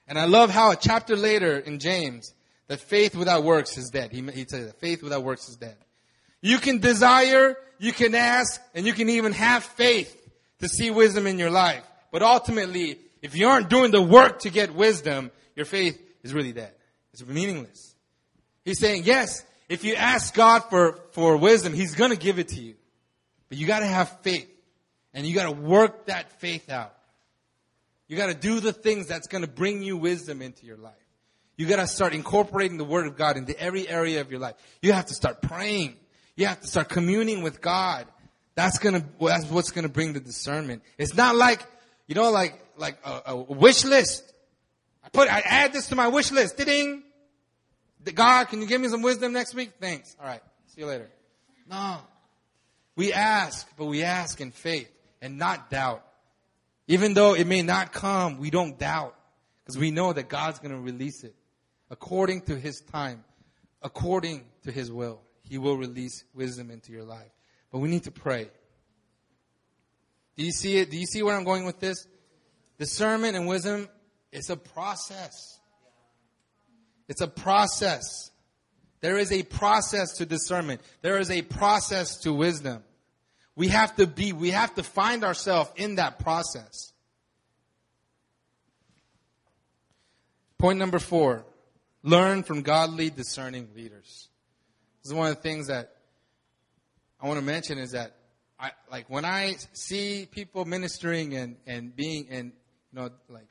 And I love how a chapter later in James, that faith without works is dead. He, he says that faith without works is dead. You can desire, you can ask, and you can even have faith to see wisdom in your life. But ultimately, if you aren't doing the work to get wisdom, your faith is really dead. It's meaningless. He's saying, yes, if you ask God for, for wisdom, He's gonna give it to you. But you gotta have faith. And you gotta work that faith out. You gotta do the things that's gonna bring you wisdom into your life. You gotta start incorporating the Word of God into every area of your life. You have to start praying. You have to start communing with God. That's gonna, that's what's gonna bring the discernment. It's not like, you know, like, like a, a wish list. I put, I add this to my wish list. Ding. God, can you give me some wisdom next week? Thanks. All right. See you later. No. We ask, but we ask in faith and not doubt. Even though it may not come, we don't doubt because we know that God's going to release it according to His time, according to His will. He will release wisdom into your life. But we need to pray. Do you see it? Do you see where I'm going with this? Discernment and wisdom is a process. It's a process. There is a process to discernment. There is a process to wisdom. We have to be, we have to find ourselves in that process. Point number four, learn from godly discerning leaders. This is one of the things that I want to mention is that I, like when I see people ministering and, and being and, you know, like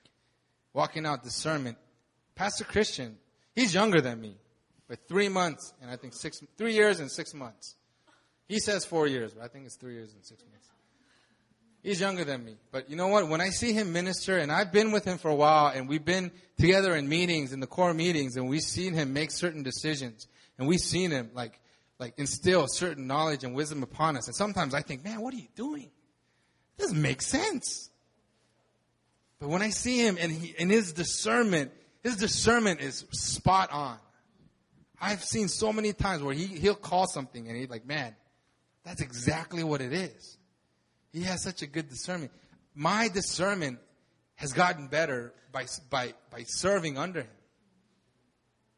walking out discernment, Pastor Christian, he's younger than me by three months and I think six, three years and six months. He says four years, but I think it's three years and six months. He's younger than me. But you know what? When I see him minister, and I've been with him for a while, and we've been together in meetings, in the core meetings, and we've seen him make certain decisions, and we've seen him like, like instill certain knowledge and wisdom upon us. And sometimes I think, man, what are you doing? It doesn't make sense. But when I see him and, he, and his discernment, his discernment is spot on. I've seen so many times where he, he'll call something and he's like, man, that's exactly what it is. He has such a good discernment. My discernment has gotten better by, by, by serving under him.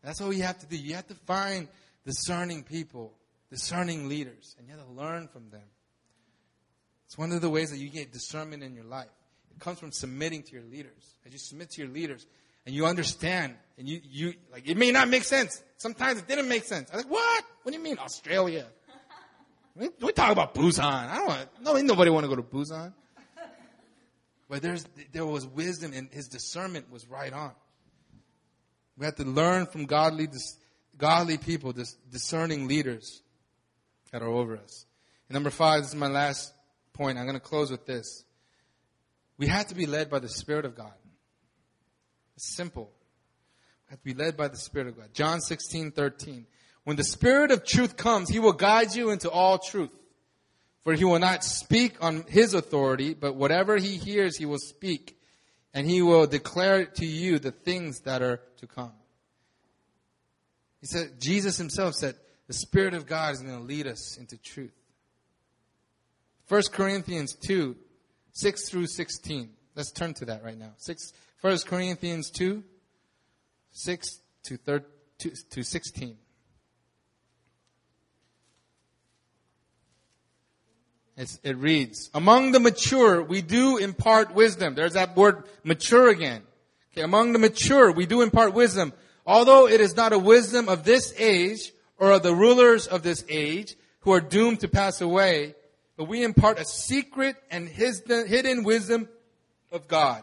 That's what you have to do. You have to find discerning people, discerning leaders, and you have to learn from them. It's one of the ways that you get discernment in your life. It comes from submitting to your leaders. As you submit to your leaders and you understand and you, you like it may not make sense. Sometimes it didn't make sense. I'm like, what? What do you mean Australia? We, we talk about Busan. I don't want, no, nobody want to go to Busan. But there's, there was wisdom and his discernment was right on. We have to learn from godly, godly people, discerning leaders that are over us. And number five, this is my last point. I'm going to close with this. We have to be led by the Spirit of God. It's simple. We have to be led by the Spirit of God. John 16, 13. When the Spirit of truth comes, He will guide you into all truth. For He will not speak on His authority, but whatever He hears, He will speak. And He will declare to you the things that are to come. He said, Jesus Himself said, the Spirit of God is going to lead us into truth. 1 Corinthians 2, 6 through 16. Let's turn to that right now. 6, 1 Corinthians 2, 6 to, 13, to 16. It's, it reads, among the mature, we do impart wisdom. There's that word mature again. Okay, among the mature, we do impart wisdom. Although it is not a wisdom of this age or of the rulers of this age who are doomed to pass away, but we impart a secret and hidden wisdom of God,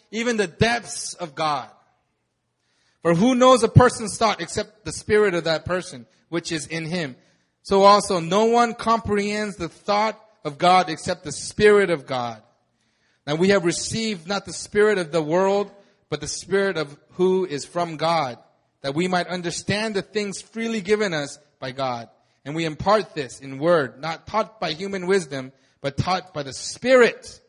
even the depths of God. For who knows a person's thought except the Spirit of that person, which is in him? So also no one comprehends the thought of God except the Spirit of God. Now we have received not the Spirit of the world, but the Spirit of who is from God, that we might understand the things freely given us by God. And we impart this in word, not taught by human wisdom, but taught by the Spirit,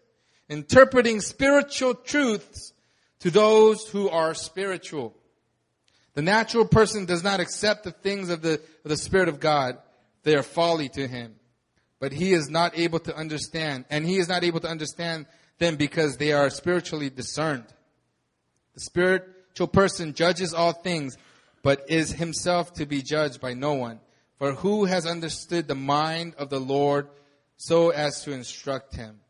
interpreting spiritual truths to those who are spiritual. The natural person does not accept the things of the, of the Spirit of God, they are folly to him. But he is not able to understand, and he is not able to understand them because they are spiritually discerned. The spiritual person judges all things, but is himself to be judged by no one. For who has understood the mind of the Lord so as to instruct him?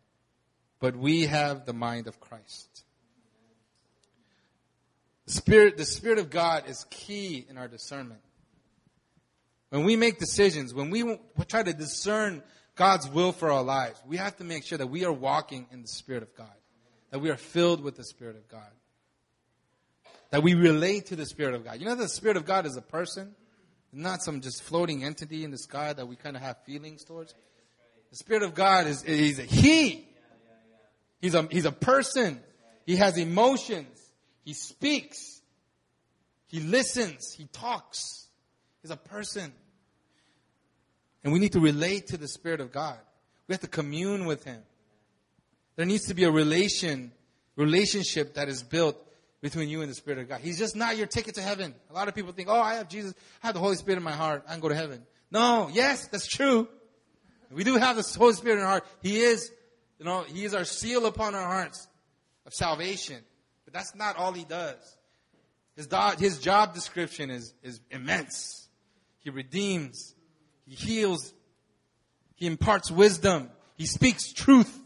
But we have the mind of Christ. The Spirit, the Spirit of God is key in our discernment. When we make decisions, when we try to discern God's will for our lives, we have to make sure that we are walking in the Spirit of God, that we are filled with the Spirit of God, that we relate to the Spirit of God. You know, the Spirit of God is a person, not some just floating entity in the sky that we kind of have feelings towards. The Spirit of God is, he's a He. He's a, he's a person. He has emotions. He speaks. He listens. He talks. He's a person. And we need to relate to the Spirit of God. We have to commune with Him. There needs to be a relation, relationship that is built between you and the Spirit of God. He's just not your ticket to heaven. A lot of people think, oh, I have Jesus, I have the Holy Spirit in my heart, I can go to heaven. No, yes, that's true. We do have the Holy Spirit in our heart. He is, you know, He is our seal upon our hearts of salvation. But that's not all He does. His, do- his job description is, is immense. He redeems. He heals. He imparts wisdom. He speaks truth.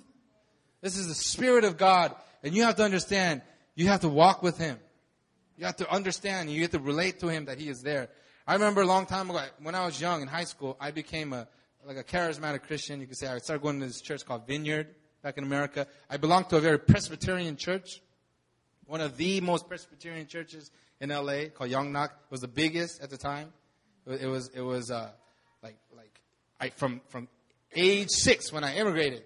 This is the Spirit of God. And you have to understand, you have to walk with Him. You have to understand, you have to relate to Him that He is there. I remember a long time ago, when I was young in high school, I became a, like a charismatic Christian. You could say I started going to this church called Vineyard back in America. I belonged to a very Presbyterian church. One of the most Presbyterian churches in LA called Yongnak. It was the biggest at the time. It was, it was, uh, like, like, I, from, from age six when I immigrated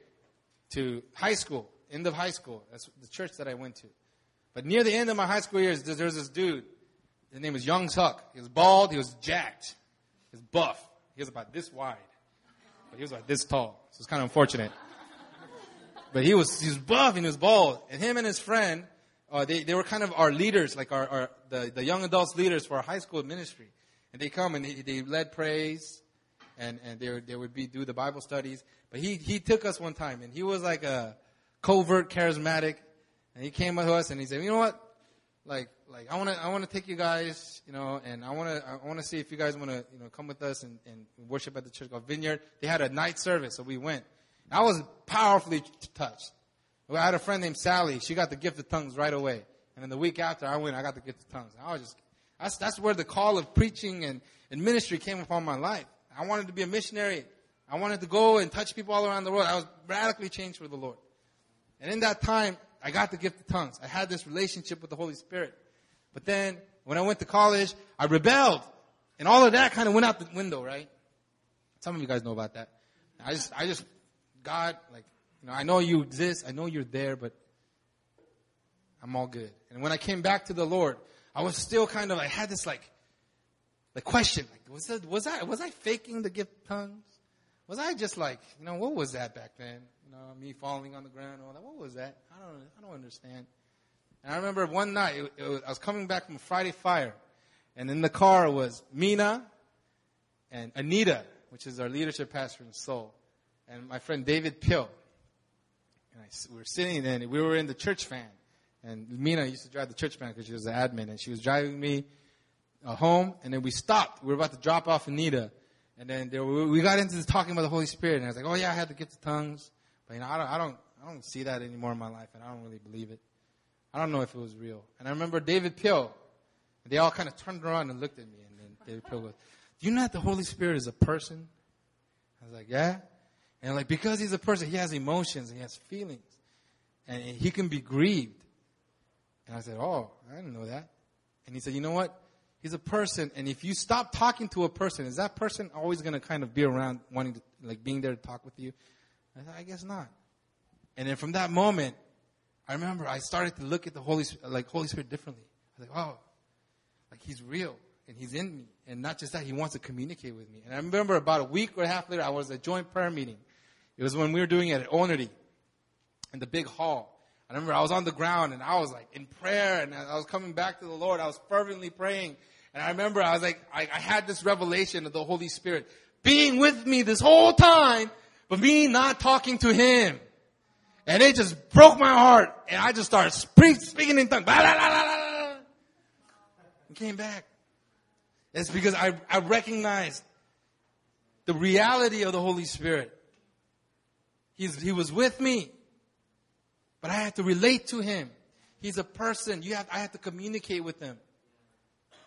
to high school, end of high school. That's the church that I went to. But near the end of my high school years, there was this dude. His name was Young Tuck. He was bald. He was jacked. He was buff. He was about this wide. But he was about this tall. So it's kind of unfortunate. But he was, he was buff and he was bald. And him and his friend, uh, they, they were kind of our leaders, like our, our the, the young adults leaders for our high school ministry. And they come and they, they led praise and, and they, they would be, do the Bible studies. But he, he took us one time and he was like a covert charismatic. And he came with us and he said, you know what? Like, like I want to, I want to take you guys, you know, and I want to, I want to see if you guys want to, you know, come with us and, and worship at the church called Vineyard. They had a night service, so we went. I was powerfully touched. I had a friend named Sally. She got the gift of tongues right away. And then the week after I went, I got the gift of tongues. I was just, that's, that's where the call of preaching and, and ministry came upon my life. I wanted to be a missionary. I wanted to go and touch people all around the world. I was radically changed for the Lord. And in that time, I got the gift of tongues. I had this relationship with the Holy Spirit. But then, when I went to college, I rebelled. And all of that kind of went out the window, right? Some of you guys know about that. I just, I just, God, like, you know, I know you exist. I know you're there, but I'm all good. And when I came back to the Lord, I was still kind of, I had this like, the question, like, was that, was I, was I faking the gift tongues? Was I just like, you know, what was that back then? You know, me falling on the ground and all that. What was that? I don't, I don't understand. And I remember one night, it, it was, I was coming back from Friday Fire, and in the car was Mina and Anita, which is our leadership pastor in Seoul, and my friend David Pill. And I, we were sitting and we were in the church van. And Mina used to drive the church van because she was the admin. And she was driving me uh, home. And then we stopped. We were about to drop off Anita. And then there, we got into talking about the Holy Spirit. And I was like, oh yeah, I had to get the tongues. But you know, I don't, I don't, I don't see that anymore in my life. And I don't really believe it. I don't know if it was real. And I remember David Pill. And They all kind of turned around and looked at me. And then David Pill goes, do you know that the Holy Spirit is a person? I was like, yeah. And like, because he's a person, he has emotions, he has feelings. And he can be grieved. And I said, oh, I didn't know that. And he said, you know what? He's a person, and if you stop talking to a person, is that person always going to kind of be around wanting to, like, being there to talk with you? I said, I guess not. And then from that moment, I remember I started to look at the Holy, like, Holy Spirit differently. I was like, oh, like he's real and he's in me. And not just that, he wants to communicate with me. And I remember about a week or a half later, I was at a joint prayer meeting. It was when we were doing it at Onity in the big hall. I remember I was on the ground and I was like in prayer and I was coming back to the Lord. I was fervently praying. And I remember I was like, I, I had this revelation of the Holy Spirit being with me this whole time, but me not talking to Him. And it just broke my heart. And I just started speaking in tongues. And came back. It's because I, I recognized the reality of the Holy Spirit. He's, he was with me. But I had to relate to him. He's a person. You have, I have to communicate with him.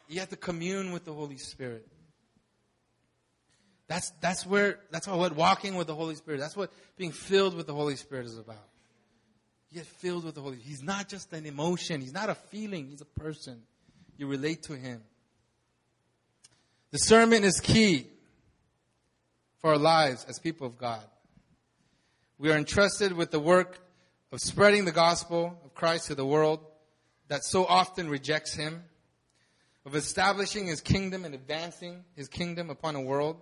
You have to commune with the Holy Spirit. That's, that's where, that's what walking with the Holy Spirit, that's what being filled with the Holy Spirit is about. You get filled with the Holy He's not just an emotion. He's not a feeling. He's a person. You relate to Him. Discernment is key for our lives as people of God. We are entrusted with the work of spreading the gospel of Christ to the world that so often rejects Him, of establishing His kingdom and advancing His kingdom upon a world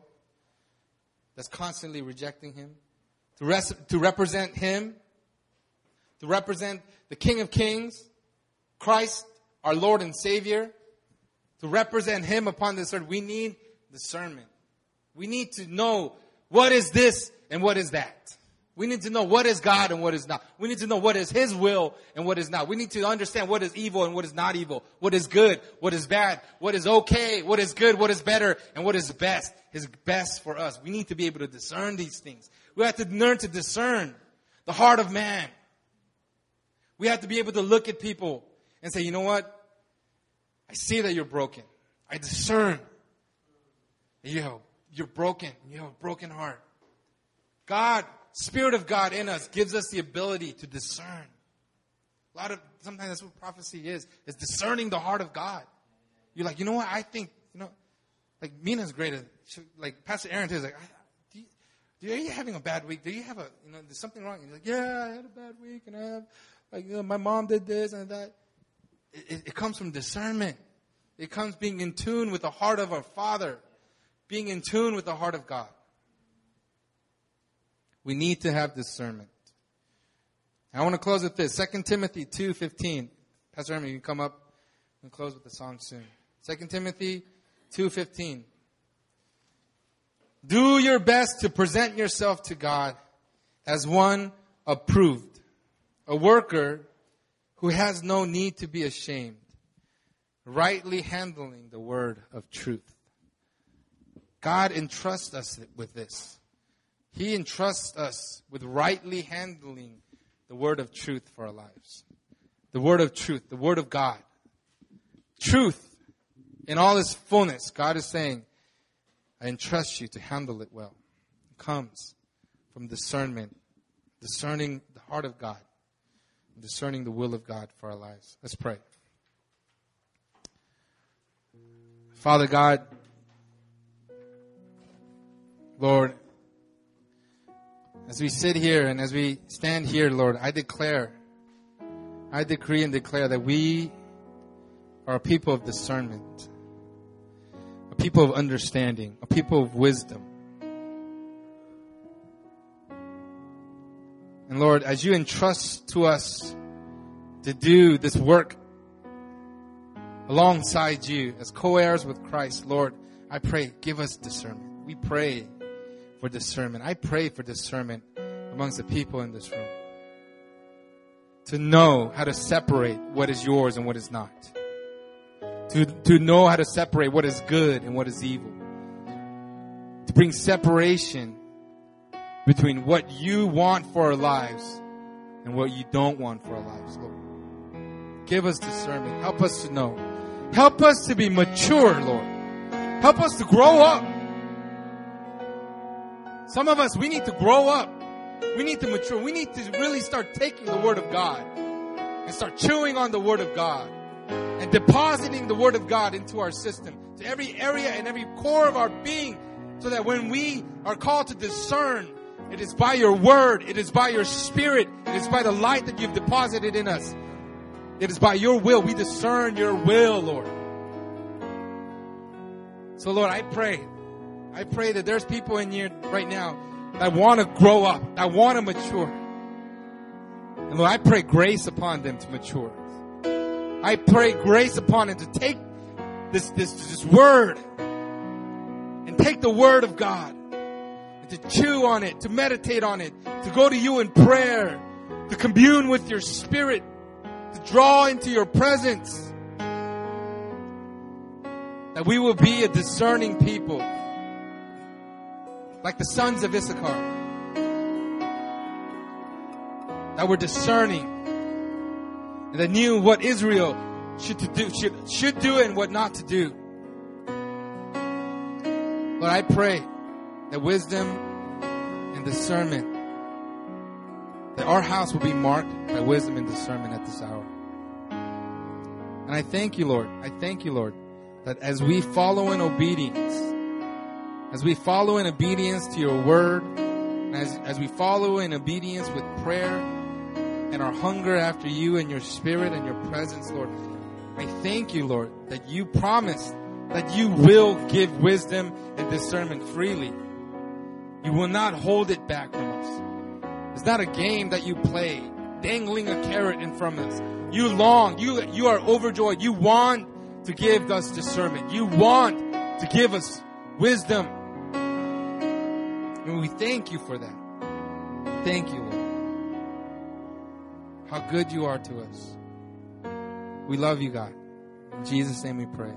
that's constantly rejecting Him, to, res- to represent Him, to represent the King of Kings, Christ, our Lord and Savior, to represent Him upon this earth. We need discernment. We need to know what is this and what is that. We need to know what is God and what is not. We need to know what is His will and what is not. We need to understand what is evil and what is not evil. What is good, what is bad, what is okay, what is good, what is better, and what is best. Is best for us. We need to be able to discern these things. We have to learn to discern the heart of man. We have to be able to look at people and say, you know what? I see that you're broken. I discern that you have, you're broken. You have a broken heart. God Spirit of God in us gives us the ability to discern. A lot of, sometimes that's what prophecy is, is discerning the heart of God. You're like, you know what, I think, you know, like Mina's great at, like Pastor Aaron is like, do you, are you having a bad week? Do you have a, you know, there's something wrong? You're like, yeah, I had a bad week and I have, like, you know, my mom did this and that. It, it, it comes from discernment. It comes being in tune with the heart of our Father, being in tune with the heart of God. We need to have discernment. I want to close with this. 2 Timothy 2.15. Pastor Herman, you can come up and close with the song soon. 2 Timothy 2.15. Do your best to present yourself to God as one approved, a worker who has no need to be ashamed, rightly handling the word of truth. God entrusts us with this. He entrusts us with rightly handling the word of truth for our lives. The word of truth, the word of God. Truth in all its fullness. God is saying, I entrust you to handle it well. It comes from discernment, discerning the heart of God, discerning the will of God for our lives. Let's pray. Father God, Lord, as we sit here and as we stand here, Lord, I declare, I decree and declare that we are a people of discernment, a people of understanding, a people of wisdom. And Lord, as you entrust to us to do this work alongside you as co-heirs with Christ, Lord, I pray, give us discernment. We pray for discernment. I pray for discernment amongst the people in this room. To know how to separate what is yours and what is not. To, to know how to separate what is good and what is evil. To bring separation between what you want for our lives and what you don't want for our lives, Lord. Give us discernment. Help us to know. Help us to be mature, Lord. Help us to grow up. Some of us, we need to grow up. We need to mature. We need to really start taking the Word of God and start chewing on the Word of God and depositing the Word of God into our system, to every area and every core of our being, so that when we are called to discern, it is by your Word, it is by your Spirit, it is by the light that you've deposited in us. It is by your will. We discern your will, Lord. So, Lord, I pray I pray that there's people in here right now that want to grow up, that want to mature. And Lord, I pray grace upon them to mature. I pray grace upon them to take this, this, this word and take the word of God and to chew on it, to meditate on it, to go to you in prayer, to commune with your spirit, to draw into your presence. That we will be a discerning people like the sons of Issachar, that were discerning, and that knew what Israel should do should should do and what not to do. Lord, I pray that wisdom and discernment that our house will be marked by wisdom and discernment at this hour. And I thank you, Lord. I thank you, Lord, that as we follow in obedience, as we follow in obedience to your word, as, as we follow in obedience with prayer and our hunger after you and your spirit and your presence, Lord, I thank you, Lord, that you promised that you will give wisdom and discernment freely. You will not hold it back from us. It's not a game that you play, dangling a carrot in front of us. You long, you, you are overjoyed. You want to give us discernment. You want to give us wisdom. And we thank you for that. Thank you, Lord. How good you are to us. We love you, God. In Jesus' name we pray.